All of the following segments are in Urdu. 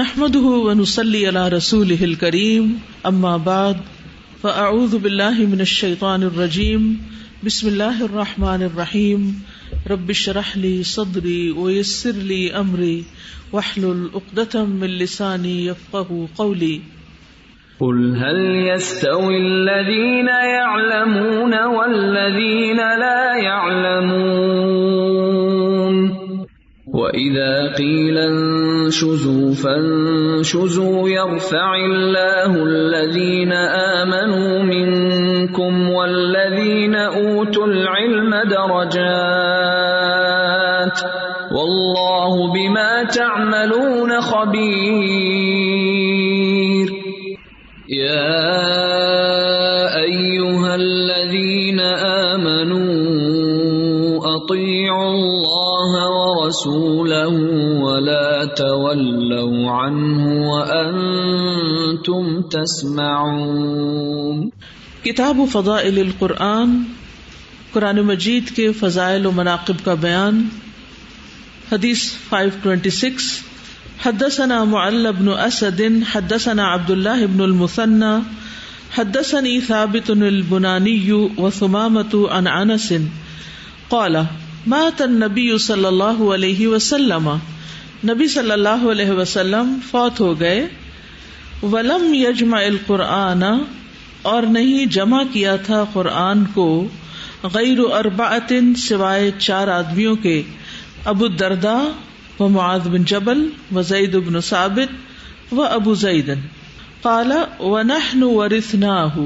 نحمده ونصلي على رسوله الكريم. أما بعد فأعوذ بالله من الشيطان الرجيم. بسم الله الرحمن الرحيم. رب اشرح لي صدري ويسر لي أمري. واحلل عقدة من لساني يفقه قولي. قل هل يستوي الذين يعلمون والذين لا يعلمون؟ وإذا قيل انشزوا فانشزوا يرفع الله الذين آمنوا منكم والذين أوتوا العلم درجات. والله بما تعملون خبير. يا أيها الذين آمنوا أطيعوا الله ورسوله تولوا عنه وأنتم تسمعون. کتاب و فضائل القرآن، قرآن مجید کے فضائل و مناقب کا بیان، حدیث 526 حدثنا معل بن اسد، حدثنا عبد الله بن المثنى حدثني ثابت البناني وثمامة عن انس، قال مات النبي صلی اللہ علیہ وسلم. نبی صلی اللہ علیہ وسلم فوت ہو گئے۔ ولم یجمع القرآن، اور نہیں جمع کیا تھا قرآن کو غیر اربعت سوائے چار آدمیوں کے۔ ابو دردا و معاذ بن جبل و زید بن ثابت و ابو زید کالا و نحن ورثناہ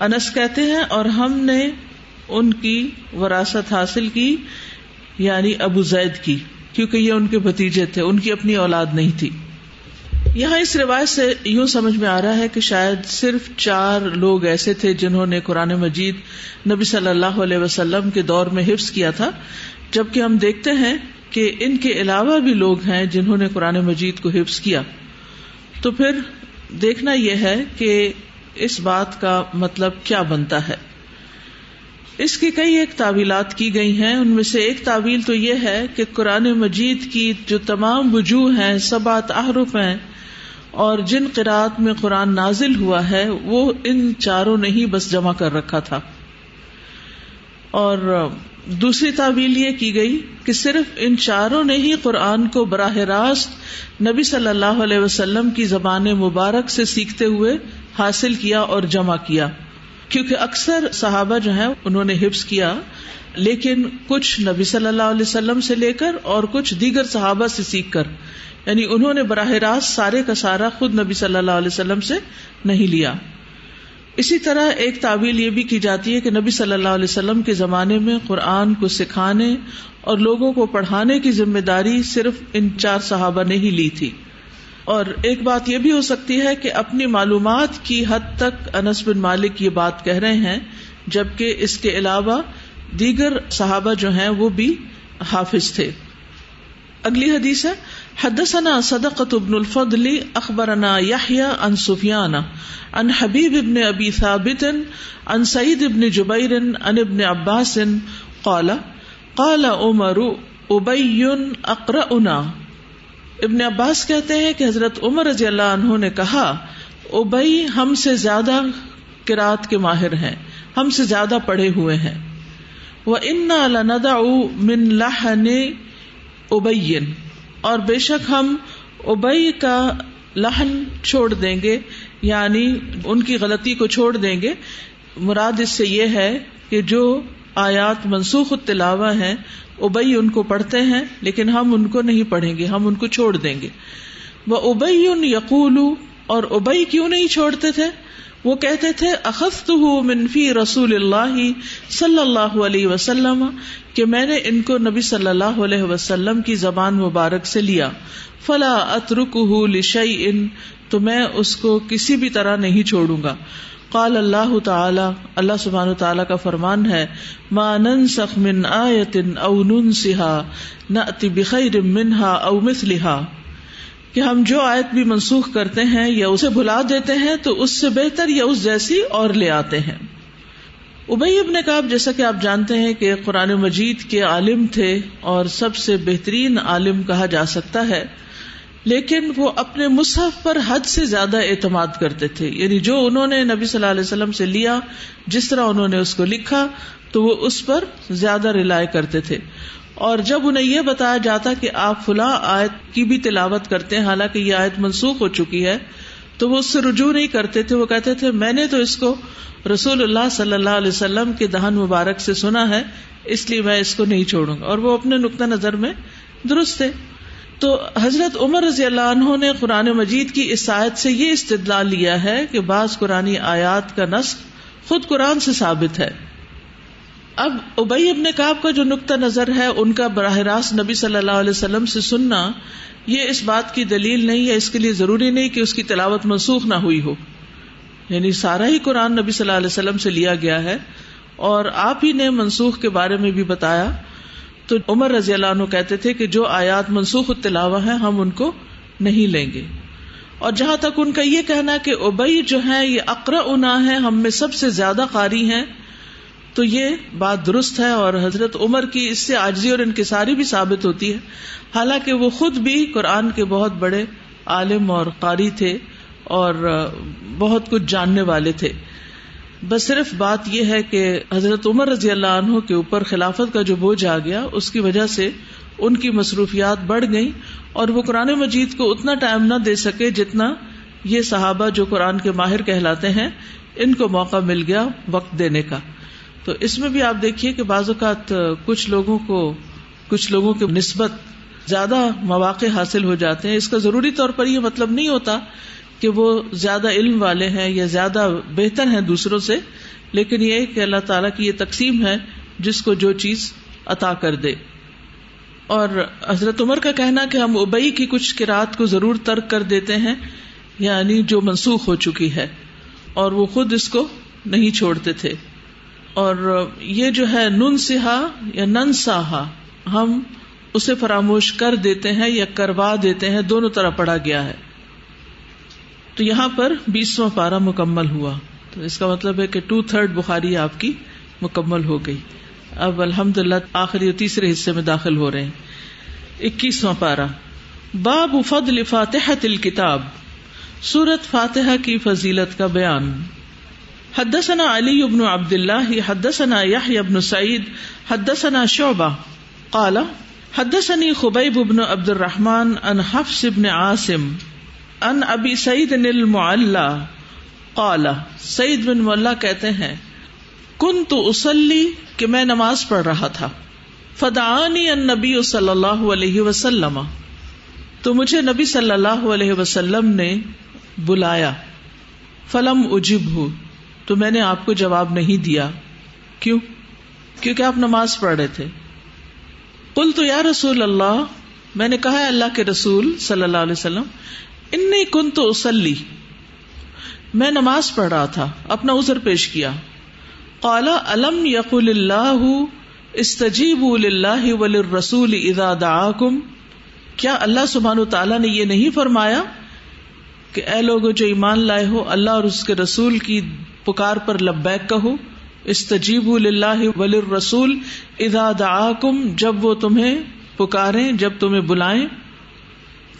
انس کہتے ہیں، اور ہم نے ان کی وراثت حاصل کی یعنی ابو زید کی۔ کیونکہ یہ ان کے بھتیجے تھے، ان کی اپنی اولاد نہیں تھی۔ یہاں اس روایت سے یوں سمجھ میں آ رہا ہے کہ شاید صرف چار لوگ ایسے تھے جنہوں نے قرآن مجید نبی صلی اللہ علیہ وسلم کے دور میں حفظ کیا تھا، جبکہ ہم دیکھتے ہیں کہ ان کے علاوہ بھی لوگ ہیں جنہوں نے قرآن مجید کو حفظ کیا۔ تو پھر دیکھنا یہ ہے کہ اس بات کا مطلب کیا بنتا ہے۔ اس کی کئی ایک تعویلات کی گئی ہیں۔ ان میں سے ایک تعویل تو یہ ہے کہ قرآن مجید کی جو تمام وجوہ ہیں سبات احرف ہیں، اور جن قرآت میں قرآن نازل ہوا ہے، وہ ان چاروں نے ہی بس جمع کر رکھا تھا۔ اور دوسری تعویل یہ کی گئی کہ صرف ان چاروں نے ہی قرآن کو براہ راست نبی صلی اللہ علیہ وسلم کی زبان مبارک سے سیکھتے ہوئے حاصل کیا اور جمع کیا۔ کیونکہ اکثر صحابہ جو ہیں انہوں نے حفظ کیا، لیکن کچھ نبی صلی اللہ علیہ وسلم سے لے کر اور کچھ دیگر صحابہ سے سیکھ کر یعنی انہوں نے براہ راست سارے کا سارا خود نبی صلی اللہ علیہ وسلم سے نہیں لیا۔ اسی طرح ایک تعویل یہ بھی کی جاتی ہے کہ نبی صلی اللہ علیہ وسلم کے زمانے میں قرآن کو سکھانے اور لوگوں کو پڑھانے کی ذمہ داری صرف ان چار صحابہ نے ہی لی تھی۔ اور ایک بات یہ بھی ہو سکتی ہے کہ اپنی معلومات کی حد تک انس بن مالک یہ بات کہہ رہے ہیں، جبکہ اس کے علاوہ دیگر صحابہ جو ہیں وہ بھی حافظ تھے۔ اگلی حدیث ہے، حدثنا صدقة ابن الفضل اخبرنا يحيى عن سفيان عن حبيب ابن ابي ثابت، عن سعيد ابن جبير عن ابن عباس، قال قال عمر ابي اقرأنا۔ ابن عباس کہتے ہیں کہ حضرت عمر رضی اللہ عنہ نے کہا ابئی ہم سے زیادہ کراط کے ماہر ہیں، ہم سے زیادہ پڑھے ہوئے ہیں۔ وہ ان لندا من لہن ابین۔ اور بے شک ہم ابئی کا لہن چھوڑ دیں گے یعنی ان کی غلطی کو چھوڑ دیں گے۔ مراد اس سے یہ ہے کہ جو آیات منسوخ تلاوہ ہیں، ابئی ان کو پڑھتے ہیں، لیکن ہم ان کو نہیں پڑھیں گے، ہم ان کو چھوڑ دیں گے۔ وہ ابئی ان یقول، اور ابئی کیوں نہیں چھوڑتے تھے؟ وہ کہتے تھے اخست منفی رسول اللہ صلی اللہ علیہ وسلم، کہ میں نے ان کو نبی صلی اللہ علیہ وسلم کی زبان مبارک سے لیا۔ فلا اترک لشئی ان تو میں اس کو کسی بھی طرح نہیں چھوڑوں گا۔ قال اللہ تعالی، اللہ سبحان تعالیٰ کا فرمان ہے، ما ننسخ من آیت او ننسها نأتی بخیر منها او مثلها کہ ہم جو آیت بھی منسوخ کرتے ہیں یا اسے بھلا دیتے ہیں تو اس سے بہتر یا اس جیسی اور لے آتے ہیں۔ ابئی ابن کاب جیسا کہ آپ جانتے ہیں کہ قرآن مجید کے عالم تھے اور سب سے بہترین عالم کہا جا سکتا ہے۔ لیکن وہ اپنے مصحف پر حد سے زیادہ اعتماد کرتے تھے۔ یعنی جو انہوں نے نبی صلی اللہ علیہ وسلم سے لیا، جس طرح انہوں نے اس کو لکھا، تو وہ اس پر زیادہ رلائے کرتے تھے۔ اور جب انہیں یہ بتایا جاتا کہ آپ فلاں آیت کی بھی تلاوت کرتے ہیں، حالانکہ یہ آیت منسوخ ہو چکی ہے، تو وہ اس سے رجوع نہیں کرتے تھے۔ وہ کہتے تھے، میں نے تو اس کو رسول اللہ صلی اللہ علیہ وسلم کے دہن مبارک سے سنا ہے، اس لیے میں اس کو نہیں چھوڑوں گا۔ اور وہ اپنے نقطۂ نظر میں درست تھے۔ تو حضرت عمر رضی اللہ عنہ نے قرآن مجید کی اس آیت سے یہ استدلال لیا ہے کہ بعض قرآن آیات کا نسق خود قرآن سے ثابت ہے۔ اب ابئی ابن کاب کا جو نقطہ نظر ہے، ان کا براہ راست نبی صلی اللہ علیہ وسلم سے سننا یہ اس بات کی دلیل نہیں ہے، اس کے لیے ضروری نہیں کہ اس کی تلاوت منسوخ نہ ہوئی ہو۔ یعنی سارا ہی قرآن نبی صلی اللہ علیہ وسلم سے لیا گیا ہے اور آپ ہی نے منسوخ کے بارے میں بھی بتایا۔ تو عمر رضی اللہ عنہ کہتے تھے کہ جو آیات منسوخ تلاوہ ہیں، ہم ان کو نہیں لیں گے۔ اور جہاں تک ان کا یہ کہنا کہ ابئی جو ہے یہ اقرا انا ہے ہم میں سب سے زیادہ قاری ہیں، تو یہ بات درست ہے اور حضرت عمر کی اس سے آجزی اور انکساری بھی ثابت ہوتی ہے۔ حالانکہ وہ خود بھی قرآن کے بہت بڑے عالم اور قاری تھے اور بہت کچھ جاننے والے تھے۔ بس صرف بات یہ ہے کہ حضرت عمر رضی اللہ عنہ کے اوپر خلافت کا جو بوجھ آ گیا، اس کی وجہ سے ان کی مصروفیات بڑھ گئی اور وہ قرآن مجید کو اتنا ٹائم نہ دے سکے جتنا یہ صحابہ جو قرآن کے ماہر کہلاتے ہیں، ان کو موقع مل گیا وقت دینے کا۔ تو اس میں بھی آپ دیکھیے کہ بعض اوقات کچھ لوگوں کو، کچھ لوگوں کی نسبت زیادہ مواقع حاصل ہو جاتے ہیں۔ اس کا ضروری طور پر یہ مطلب نہیں ہوتا کہ وہ زیادہ علم والے ہیں یا زیادہ بہتر ہیں دوسروں سے، لیکن یہ کہ اللہ تعالیٰ کی یہ تقسیم ہے جس کو جو چیز عطا کر دے۔ اور حضرت عمر کا کہنا کہ ہم ابئی کی کچھ کراط کو ضرور ترک کر دیتے ہیں یعنی جو منسوخ ہو چکی ہے، اور وہ خود اس کو نہیں چھوڑتے تھے۔ اور یہ جو ہے نن سہا یا نن ساہا، ہم اسے فراموش کر دیتے ہیں یا کروا دیتے ہیں، دونوں طرح پڑھا گیا ہے۔ تو یہاں پر بیسواں پارا مکمل ہوا۔ تو اس کا مطلب ہے کہ ٹو تھرڈ بخاری آپ کی مکمل ہو گئی۔ اب الحمد للہ آخری تیسرے حصے میں داخل ہو رہے ہیں۔ اکیسواں پارا باب فضل فاتحت الکتاب۔ سورت فاتحہ کی فضیلت کا بیان۔ حدثنا علی ابن عبد اللہ حدثنا یحیی ابن سعید، حدثنا شعبہ۔ قال حدثني خبیب ابن عبد الرحمن ان حفص ابن عاصم۔ ان ابی سعید المعلا قال سعید بن ملا کہتے ہیں کن تو اسلی کہ میں نماز پڑھ رہا تھا۔ فدعانی ان نبی صلی اللہ علیہ وسلم۔ تو مجھے نبی صلی اللہ علیہ وسلم نے بلایا۔ فلم اجب ہوں تو میں نے آپ کو جواب نہیں دیا۔ کیوں؟ کیونکہ آپ نماز پڑھ رہے تھے۔ کل تو یا رسول اللہ، میں نے کہا اللہ کے رسول صلی اللہ علیہ وسلم انی کن تو اسلی میں نماز پڑھ رہا تھا، اپنا ازر پیش کیا۔ قالا، الم یق اللہ استجیب اللہ ولی رسول ادا دعاکم؟ کیا اللہ سبحان تعالیٰ نے یہ نہیں فرمایا کہ اے لوگ جو ایمان لائے ہو، اللہ اور اس کے رسول کی پکار پر لبیک کہو؟ استجیب اللہ ولی رسول ادا دعاکم، جب وہ تمہیں پکارے جب تمہیں بلائیں۔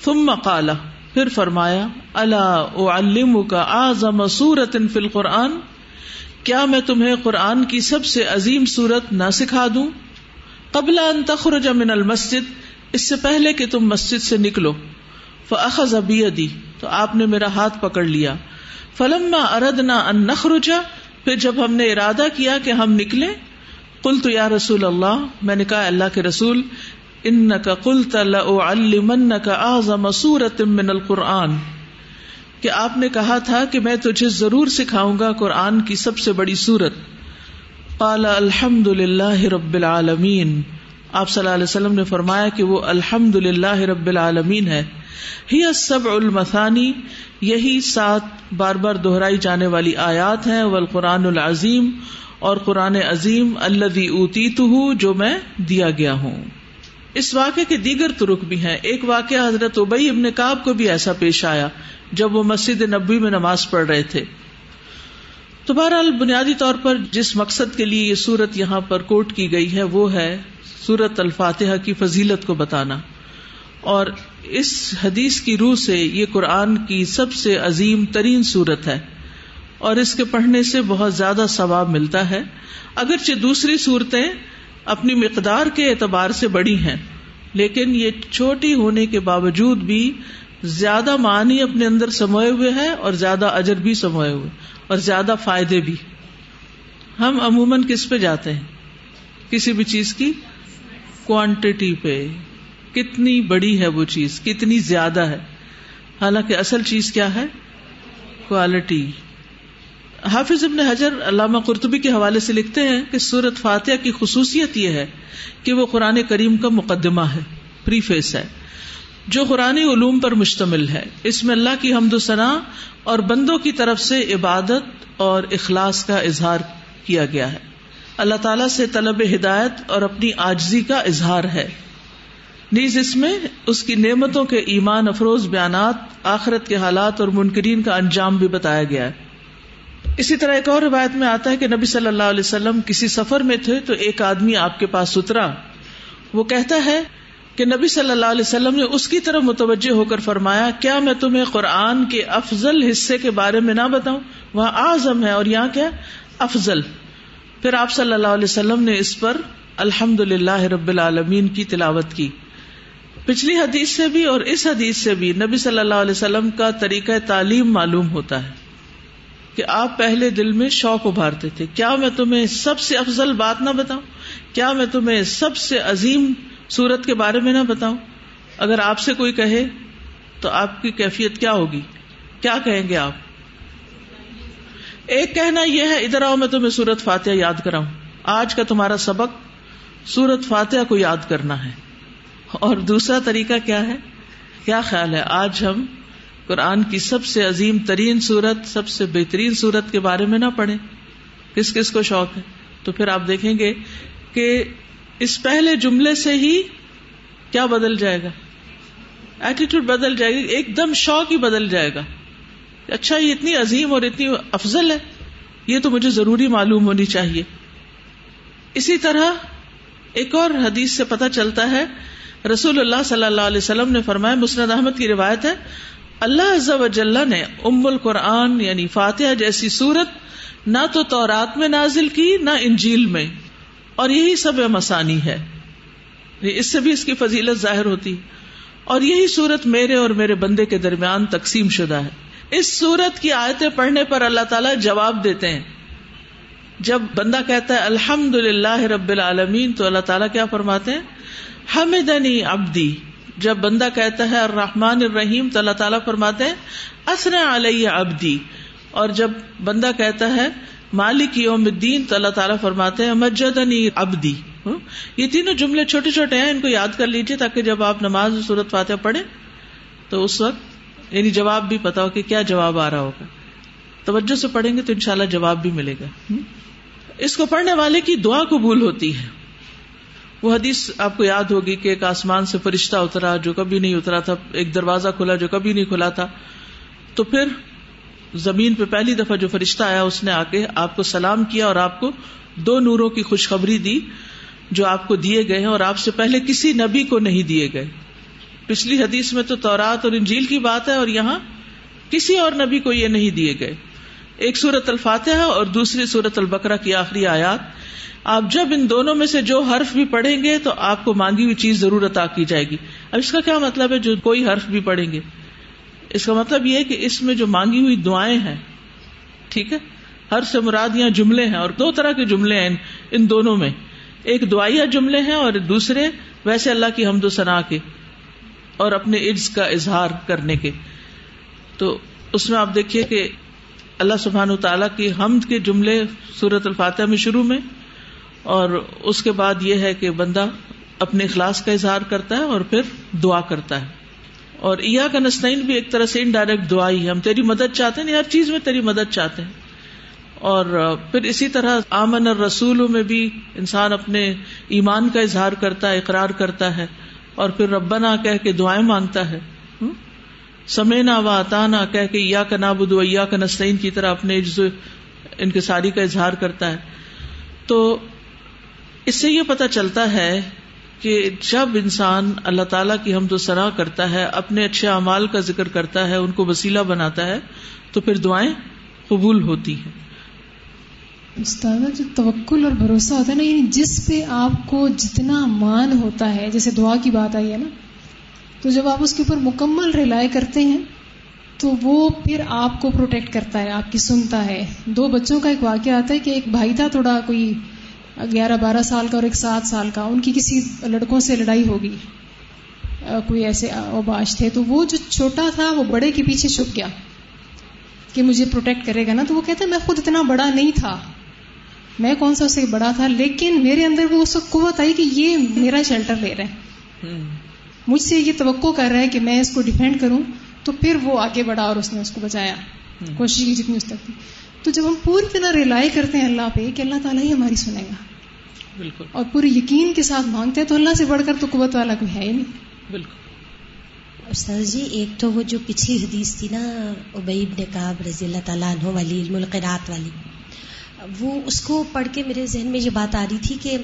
ثم قال پھر فرمایا اللہ علم کا آزم سورت فی القرآن؟ کیا میں تمہیں قرآن کی سب سے عظیم صورت نہ سکھا دوں؟ قبل ان تخرج من المسجد، اس سے پہلے کہ تم مسجد سے نکلو۔ فاخذ بیدی تو آپ نے میرا ہاتھ پکڑ لیا۔ فلما اردنا ان نخرجا پھر جب ہم نے ارادہ کیا کہ ہم نکلے قلت تو یا رسول اللہ، میں نے کہا، اللہ کے رسول ان کا کل تلمن کا من القرآن۔ کہ آپ نے کہا تھا کہ میں تجھے ضرور سکھاؤں گا قرآن کی سب سے بڑی سورت۔ قال الحمد للہ رب العالمین۔ آپ صلی اللہ علیہ وسلم نے فرمایا کہ وہ الحمد للہ رب العالمین ہے۔ ہی سب المسانی یہی سات بار بار دہرائی جانے والی آیات ہیں۔ والقرآن العظیم اور قرآن عظیم اللہ اوتی جو میں دیا گیا ہوں۔ اس واقعے کے دیگر ترک بھی ہیں۔ ایک واقعہ حضرت ابئی ابن کاب کو بھی ایسا پیش آیا جب وہ مسجد نبی میں نماز پڑھ رہے تھے۔ تو بہرحال بنیادی طور پر جس مقصد کے لیے یہ سورت یہاں پر کوٹ کی گئی ہے وہ ہے سورت الفاتحہ کی فضیلت کو بتانا۔ اور اس حدیث کی روح سے یہ قرآن کی سب سے عظیم ترین صورت ہے۔ اور اس کے پڑھنے سے بہت زیادہ ثواب ملتا ہے۔ اگرچہ دوسری صورتیں اپنی مقدار کے اعتبار سے بڑی ہیں، لیکن یہ چھوٹی ہونے کے باوجود بھی زیادہ معنی اپنے اندر سموئے ہوئے ہیں اور زیادہ اجر بھی سموئے ہوئے اور زیادہ فائدے بھی۔ ہم عموماً کس پہ جاتے ہیں؟ کسی بھی چیز کی؟ کوانٹٹی پہ۔ کتنی بڑی ہے وہ چیز، کتنی زیادہ ہے۔ حالانکہ اصل چیز کیا ہے؟ کوالٹی حافظ ابن حجر علامہ قرطبی کے حوالے سے لکھتے ہیں کہ سورت فاتحہ کی خصوصیت یہ ہے کہ وہ قرآن کریم کا مقدمہ ہے پری فیس ہے، جو قرآن علوم پر مشتمل ہے۔ اس میں اللہ کی حمد و ثناء اور بندوں کی طرف سے عبادت اور اخلاص کا اظہار کیا گیا ہے۔ اللہ تعالیٰ سے طلب ہدایت اور اپنی آجزی کا اظہار ہے۔ نیز اس میں اس کی نعمتوں کے ایمان افروز بیانات، آخرت کے حالات اور منکرین کا انجام بھی بتایا گیا ہے۔ اسی طرح ایک اور روایت میں آتا ہے کہ نبی صلی اللہ علیہ وسلم کسی سفر میں تھے تو ایک آدمی آپ کے پاس اترا۔ وہ کہتا ہے کہ نبی صلی اللہ علیہ وسلم نے اس کی طرف متوجہ ہو کر فرمایا، کیا میں تمہیں قرآن کے افضل حصے کے بارے میں نہ بتاؤں؟ وہاں آزم ہے اور یہاں کیا افضل۔ پھر آپ صلی اللہ علیہ وسلم نے اس پر الحمد للہ رب العالمین کی تلاوت کی۔ پچھلی حدیث سے بھی اور اس حدیث سے بھی نبی صلی اللہ علیہ وسلم کا طریقہ تعلیم معلوم ہوتا ہے۔ کہ آپ پہلے دل میں شوق ابھارتے تھے۔ کیا میں تمہیں سب سے افضل بات نہ بتاؤں؟ کیا میں تمہیں سب سے عظیم سورت کے بارے میں نہ بتاؤں؟ اگر آپ سے کوئی کہے تو آپ کی کیفیت کیا ہوگی؟ کیا کہیں گے آپ؟ ایک کہنا یہ ہے، ادھر آؤ، میں تمہیں سورت فاتحہ یاد کراؤں۔ آج کا تمہارا سبق سورت فاتحہ کو یاد کرنا ہے۔ اور دوسرا طریقہ کیا ہے؟ کیا خیال ہے؟ آج ہم قرآن کی سب سے عظیم ترین صورت، سب سے بہترین صورت کے بارے میں نہ پڑھے کس کس کو شوق ہے؟ تو پھر آپ دیکھیں گے کہ اس پہلے جملے سے ہی کیا بدل جائے گا۔ ایٹیٹیوڈ بدل جائے گا ایک دم شوق ہی بدل جائے گا۔ اچھا یہ اتنی عظیم اور اتنی افضل ہے، یہ تو مجھے ضروری معلوم ہونی چاہیے۔ اسی طرح ایک اور حدیث سے پتہ چلتا ہے، رسول اللہ صلی اللہ علیہ وسلم نے فرمایا، مسند احمد کی روایت ہے اللہ عز و جل نے ام القرآن یعنی فاتحہ جیسی صورت نہ تو تورات میں نازل کی، نہ انجیل میں۔ اور یہی سب مسانی ہے۔ اس سے بھی اس کی فضیلت ظاہر ہوتی۔ اور یہی صورت میرے اور میرے بندے کے درمیان تقسیم شدہ ہے۔ اس صورت کی آیتیں پڑھنے پر اللہ تعالیٰ جواب دیتے ہیں۔ جب بندہ کہتا ہے الحمد للہ رب العالمین تو اللہ تعالیٰ کیا فرماتے ہیں؟ حمدنی ابدی جب بندہ کہتا ہے الرحمن الرحیم تو اللہ تعالیٰ فرماتے ہیں اسر علیہ ابدی اور جب بندہ کہتا ہے مالک یوم الدین تو اللہ تعالیٰ فرماتے ہیں، مجدنی ابدی یہ تینوں جملے چھوٹے چھوٹے ہیں، ان کو یاد کر لیجیے تاکہ جب آپ نماز صورت فاتح پڑھے تو اس وقت یعنی جواب بھی پتا ہو کہ کیا جواب آ رہا ہوگا۔ توجہ سے پڑھیں گے تو انشاءاللہ جواب بھی ملے گا۔ اس کو پڑھنے والے کی دعا قبول ہوتی ہے۔ وہ حدیث آپ کو یاد ہوگی کہ ایک آسمان سے فرشتہ اترا جو کبھی نہیں اترا تھا، ایک دروازہ کھلا جو کبھی نہیں کھلا تھا۔ تو پھر زمین پہ پہلی دفعہ جو فرشتہ آیا، اس نے آ کے آپ کو سلام کیا اور آپ کو دو نوروں کی خوشخبری دی جو آپ کو دیے گئے ہیں اور آپ سے پہلے کسی نبی کو نہیں دیے گئے۔ پچھلی حدیث میں تو تورات اور انجیل کی بات ہے اور یہاں کسی اور نبی کو یہ نہیں دیے گئے۔ ایک سورت الفاتحہ اور دوسری سورت البکرا کی آخری آیات۔ آپ جب ان دونوں میں سے جو حرف بھی پڑھیں گے تو آپ کو مانگی ہوئی چیز ضرور عطا کی جائے گی۔ اب اس کا کیا مطلب ہے جو کوئی حرف بھی پڑھیں گے؟ اس کا مطلب یہ کہ اس میں جو مانگی ہوئی دعائیں ہیں، ٹھیک ہے؟ ہر سے مراد یہاں جملے ہیں اور دو طرح کے جملے ہیں ان دونوں میں۔ ایک دعائیا جملے ہیں اور دوسرے ویسے اللہ کی حمد و ثنا کے اور اپنے عرض کا اظہار کرنے کے۔ تو اس میں آپ دیکھیے کہ اللہ سبحان تعالیٰ کی حمد کے جملے سورت الفاتحہ میں شروع میں، اور اس کے بعد یہ ہے کہ بندہ اپنے اخلاص کا اظہار کرتا ہے اور پھر دعا کرتا ہے۔ اور عیا کا نسطین بھی ایک طرح سے انڈائریکٹ دعا ہی ہے۔ ہم تیری مدد چاہتے ہیں، ہر چیز میں تیری مدد چاہتے ہیں۔ اور پھر اسی طرح آمن اور رسولوں میں بھی انسان اپنے ایمان کا اظہار کرتا ہے، اقرار کرتا ہے، اور پھر ربنا کہہ کے دعائیں مانگتا ہے۔ سمینا و اتانا کہہ کے یا کا نابود و یا کا نسطین کی طرح اپنے ان ساری کا اظہار کرتا ہے۔ تو اس سے یہ پتا چلتا ہے کہ جب انسان اللہ تعالیٰ کی حمد و سرا کرتا ہے، اپنے اچھے اعمال کا ذکر کرتا ہے، ان کو وسیلہ بناتا ہے، تو پھر دعائیں قبول ہوتی ہیں۔ استاد جو توکل اور بھروسہ ہوتا ہے نا یعنی جس پہ آپ کو جتنا مان ہوتا ہے، جیسے دعا کی بات آئی ہے نا تو جب آپ اس کے اوپر مکمل ریلائی کرتے ہیں، تو وہ پھر آپ کو پروٹیکٹ کرتا ہے، آپ کی سنتا ہے۔ دو بچوں کا ایک واقعہ آتا ہے کہ ایک بھائی تھا، تھوڑا کوئی گیارہ بارہ سال کا اور ایک سات سال کا، ان کی کسی لڑکوں سے لڑائی ہوگی کوئی ایسے اوباش تھے۔ تو وہ جو چھوٹا تھا، وہ بڑے کے پیچھے چھپ گیا کہ مجھے پروٹیکٹ کرے گا نا۔ تو وہ کہتے میں خود اتنا بڑا نہیں تھا۔ میں کون سا اسے بڑا تھا؟ لیکن میرے اندر وہ اس وقت قوت آئی کہ یہ میرا شیلٹر لے رہا ہے مجھ سے یہ توقع کر رہا ہے کہ میں اس کو ڈیفینڈ کروں تو پھر وہ آگے بڑھا اور اس نے اس کو بچایا۔ کوشش کی جتنی اس تک تھی۔ تو جب ہم پوری طرح ریلائی کرتے ہیں اللہ پہ کہ اللہ تعالیٰ ہی ہماری سنے گا۔ بالکل۔ اور پورے یقین کے ساتھ مانگتے ہیں تو اللہ سے بڑھ کر تو قوت والا کوئی ہے ہی نہیں۔ بالکل۔ استاد جی ایک تو وہ جو پچھلی حدیث تھی نا ابیب نے کہا رضی اللہ تعالیٰ عنہ والی علم القرات والی۔ وہ اس کو پڑھ کے میرے ذہن میں یہ بات آ رہی تھی کہ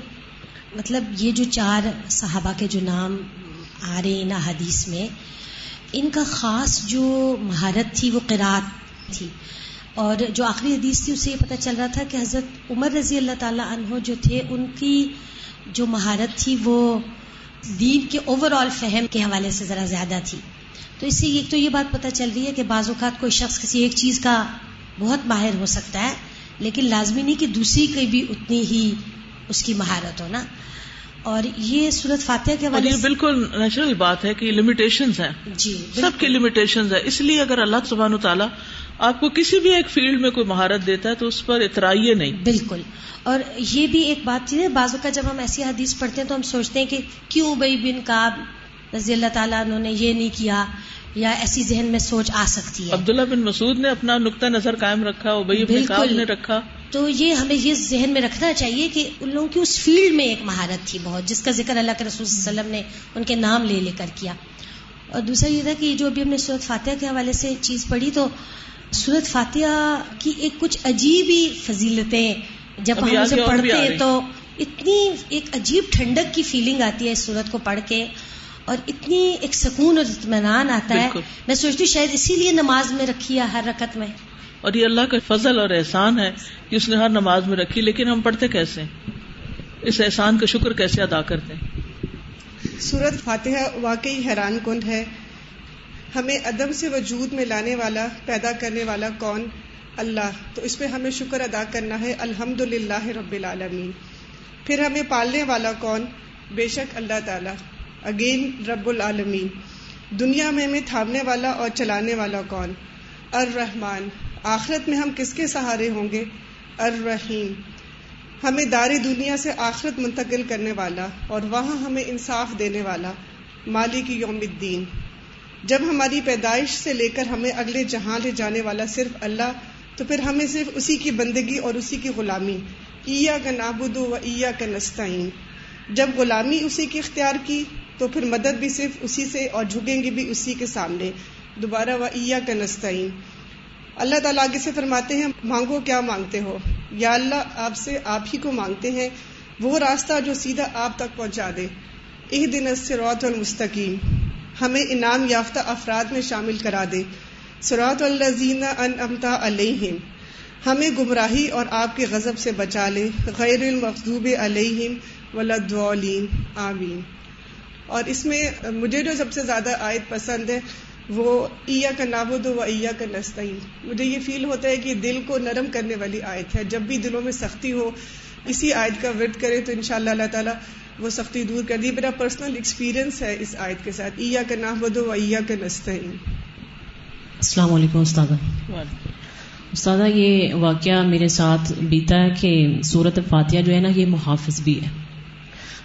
مطلب یہ جو چار صحابہ کے جو نام آ رہے ہیں نا حدیث میں، ان کا خاص جو مہارت تھی، وہ قرات تھی۔ اور جو آخری حدیث تھی، اسے یہ پتہ چل رہا تھا کہ حضرت عمر رضی اللہ تعالیٰ عنہ جو تھے، ان کی جو مہارت تھی، وہ دین کے اوور آل فہم کے حوالے سے ذرا زیادہ تھی۔ تو اس سے ایک تو یہ بات پتہ چل رہی ہے کہ بعض اوقات کوئی شخص کسی ایک چیز کا بہت ماہر ہو سکتا ہے، لیکن لازمی نہیں کہ دوسری کی بھی اتنی ہی اس کی مہارت ہو نا۔ اور یہ صورت فاتحہ کے حوالے بالکل نیچرل بات ہے کہ لمیٹیشن ہے جی سب کی لمیٹیشن ہے اس لیے اگر اللہ سبحان تعالیٰ آپ کو کسی بھی ایک فیلڈ میں کوئی مہارت دیتا ہے تو اس پر اترائیے نہیں۔ بالکل۔ اور یہ بھی ایک بات چیز ہے بازو کا جب ہم ایسی حدیث پڑھتے ہیں تو ہم سوچتے ہیں کہ کیوں بھائی بن کا رضی اللہ تعالیٰ انہوں نے یہ نہیں کیا یا ایسی ذہن میں سوچ آ سکتی ہے؟ عبداللہ بن مسعود نے اپنا نقطۂ نظر قائم رکھا بالکل۔ نے رکھا۔ تو یہ ہمیں یہ ذہن میں رکھنا چاہیے کہ ان لوگوں کی اس فیلڈ میں ایک مہارت تھی بہت جس کا ذکر اللہ کے رسول صلی اللہ علیہ وسلم نے ان کے نام لے لے کر کیا۔ اور دوسرا یہ تھا کہ جو ابھی ہم نے صورت فاتحہ کے حوالے سے چیز پڑھی تو سورت فاتحہ کی ایک کچھ عجیب ہی فضیلتیں جب ہم اسے پڑھتے ہیں۔ تو اتنی ایک عجیب ٹھنڈک کی فیلنگ آتی ہے اس سورت کو پڑھ کے اور اتنی ایک سکون اور اطمینان آتا ہے۔ میں سوچتی ہوں شاید اسی لیے نماز میں رکھی ہے ہر رکت میں۔ اور یہ اللہ کا فضل اور احسان ہے کہ اس نے ہر نماز میں رکھی، لیکن ہم پڑھتے کیسے؟ اس احسان کا شکر کیسے ادا کرتے ہیں؟ سورت فاتحہ واقعی حیران کن ہے۔ ہمیں عدم سے وجود میں لانے والا، پیدا کرنے والا کون؟ اللہ۔ تو اس پہ ہمیں شکر ادا کرنا ہے۔ الحمد للہ رب العالمین۔ پھر ہمیں پالنے والا کون؟ بے شک اللہ تعالی۔ اگین رب العالمین۔ دنیا میں ہمیں تھامنے والا اور چلانے والا کون؟ الرحمن۔ آخرت میں ہم کس کے سہارے ہوں گے؟ الرحیم۔ ہمیں دار دنیا سے آخرت منتقل کرنے والا اور وہاں ہمیں انصاف دینے والا مالک یوم الدین۔ جب ہماری پیدائش سے لے کر ہمیں اگلے جہاں لے جانے والا صرف اللہ، تو پھر ہمیں صرف اسی کی بندگی اور اسی کی غلامی۔ ایا کا نابود و ایا کا نستعین۔ جب غلامی اسی کی اختیار کی، تو پھر مدد بھی صرف اسی سے اور جھکیں گے بھی اسی کے سامنے۔ دوبارہ و ایا کا نستعین۔ اللہ تعالیٰ آگے سے فرماتے ہیں، مانگو کیا مانگتے ہو؟ یا اللہ، آپ سے آپ ہی کو مانگتے ہیں، وہ راستہ جو سیدھا آپ تک پہنچا دے۔ ایک دن سے المستقیم۔ ہمیں انعام یافتہ افراد میں شامل کرا دے۔ سرات الزین ان امتا علیہم۔ ہمیں گمراہی اور آپ کے غضب سے بچا لے۔ غیر المخوب علیہم ولادین آمین۔ اور اس میں مجھے جو سب سے زیادہ عائد پسند ہے وہ عیا کا نابود و عیا کا نستعین۔ مجھے یہ فیل ہوتا ہے کہ دل کو نرم کرنے والی آیت ہے۔ جب بھی دلوں میں سختی ہو، اسی آیت کا ورد کرے تو انشاءاللہ اللہ تعالیٰ وہ سختی دور کر دی۔ میرا پرسنل ایکسپیرینس ہے اس آیت کے ساتھ۔ ایا کا نام بدو ایا کا نستعین۔ السلام علیکم استاد استاد یہ واقعہ میرے ساتھ بیتا ہے کہ صورت فاتحہ جو ہے نا، یہ محافظ بھی ہے۔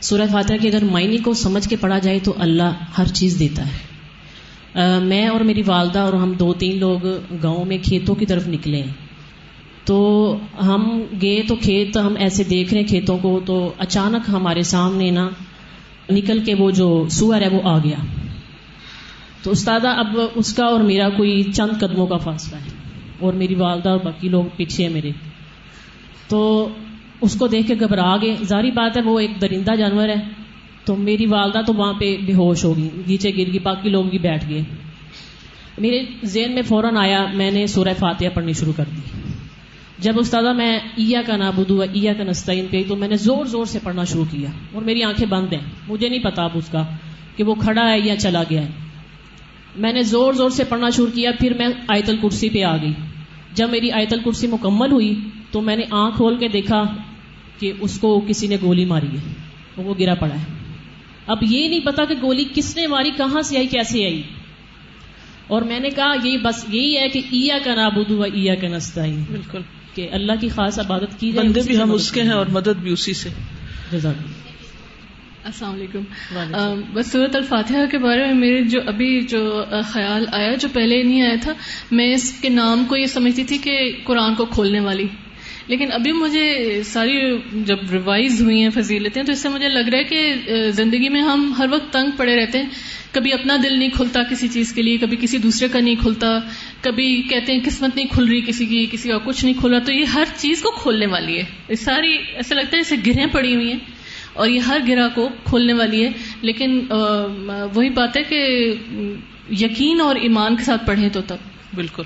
صورت فاتحہ کی اگر معنی کو سمجھ کے پڑھا جائے تو اللہ ہر چیز دیتا ہے۔ میں اور میری والدہ اور ہم دو تین لوگ گاؤں میں کھیتوں کی طرف نکلے تو ہم گئے تو کھیت ہم ایسے دیکھ رہے کھیتوں کو تو اچانک ہمارے سامنے نا نکل کے وہ جو سور ہے وہ آ گیا۔ تو استاد اب اس کا اور میرا کوئی چند قدموں کا فاصلہ ہے۔ اور میری والدہ اور باقی لوگ پیچھے ہیں میرے۔ تو اس کو دیکھ کے گھبرا گئے۔ ظاہری بات ہے وہ ایک درندہ جانور ہے۔ تو میری والدہ تو وہاں پہ بے ہوش ہوگی نیچے گر گئی، باقی لوگ بھی بیٹھ گئے۔ میرے ذہن میں فوراً آیا، میں نے سورہ فاتحہ پڑھنی شروع کر دی۔ جب استادہ میں ایا کا نابودو ایا کا نستعین پہ تو میں نے زور زور سے پڑھنا شروع کیا۔ اور میری آنکھیں بند ہیں۔ مجھے نہیں پتا اب اس کا کہ وہ کھڑا ہے یا چلا گیا ہے۔ میں نے زور زور سے پڑھنا شروع کیا، پھر میں آیت الکرسی پہ آ گئی۔ جب میری آیت الکرسی مکمل ہوئی، تو میں نے آنکھ کھول کے دیکھا کہ اس کو کسی نے گولی ماری ہے، وہ گرا پڑا ہے۔ اب یہ نہیں پتا کہ گولی کس نے ماری کہاں سے آئی کیسے آئی؟ اور میں نے کہا یہ بس یہی ہے کہ ایا کا نابودو ایا کا نستعین۔ بالکل۔ کہ اللہ کی خاص عبادت کی جائے بندے بھی ہم اس کے ہیں اور مدد بھی اسی سے۔ جزاک السلام علیکم۔ بس صورت الفاتحہ کے بارے میں میرے جو ابھی جو خیال آیا جو پہلے نہیں آیا تھا میں اس کے نام کو یہ سمجھتی تھی کہ قرآن کو کھولنے والی۔ لیکن ابھی مجھے ساری جب ریوائز ہوئی ہیں فضیلتیں تو اس سے مجھے لگ رہا ہے کہ زندگی میں ہم ہر وقت تنگ پڑے رہتے ہیں۔ کبھی اپنا دل نہیں کھلتا کسی چیز کے لیے، کبھی کسی دوسرے کا نہیں کھلتا، کبھی کہتے ہیں قسمت نہیں کھل رہی کسی کی، کسی کا کچھ نہیں کھلا۔ تو یہ ہر چیز کو کھولنے والی ہے۔ یہ ساری، ایسا لگتا ہے جیسے گرہیں پڑی ہوئی ہیں۔ اور یہ ہر گرہ کو کھولنے والی ہے۔ لیکن وہی بات ہے کہ یقین اور ایمان کے ساتھ پڑھیں تو تب۔ بالکل۔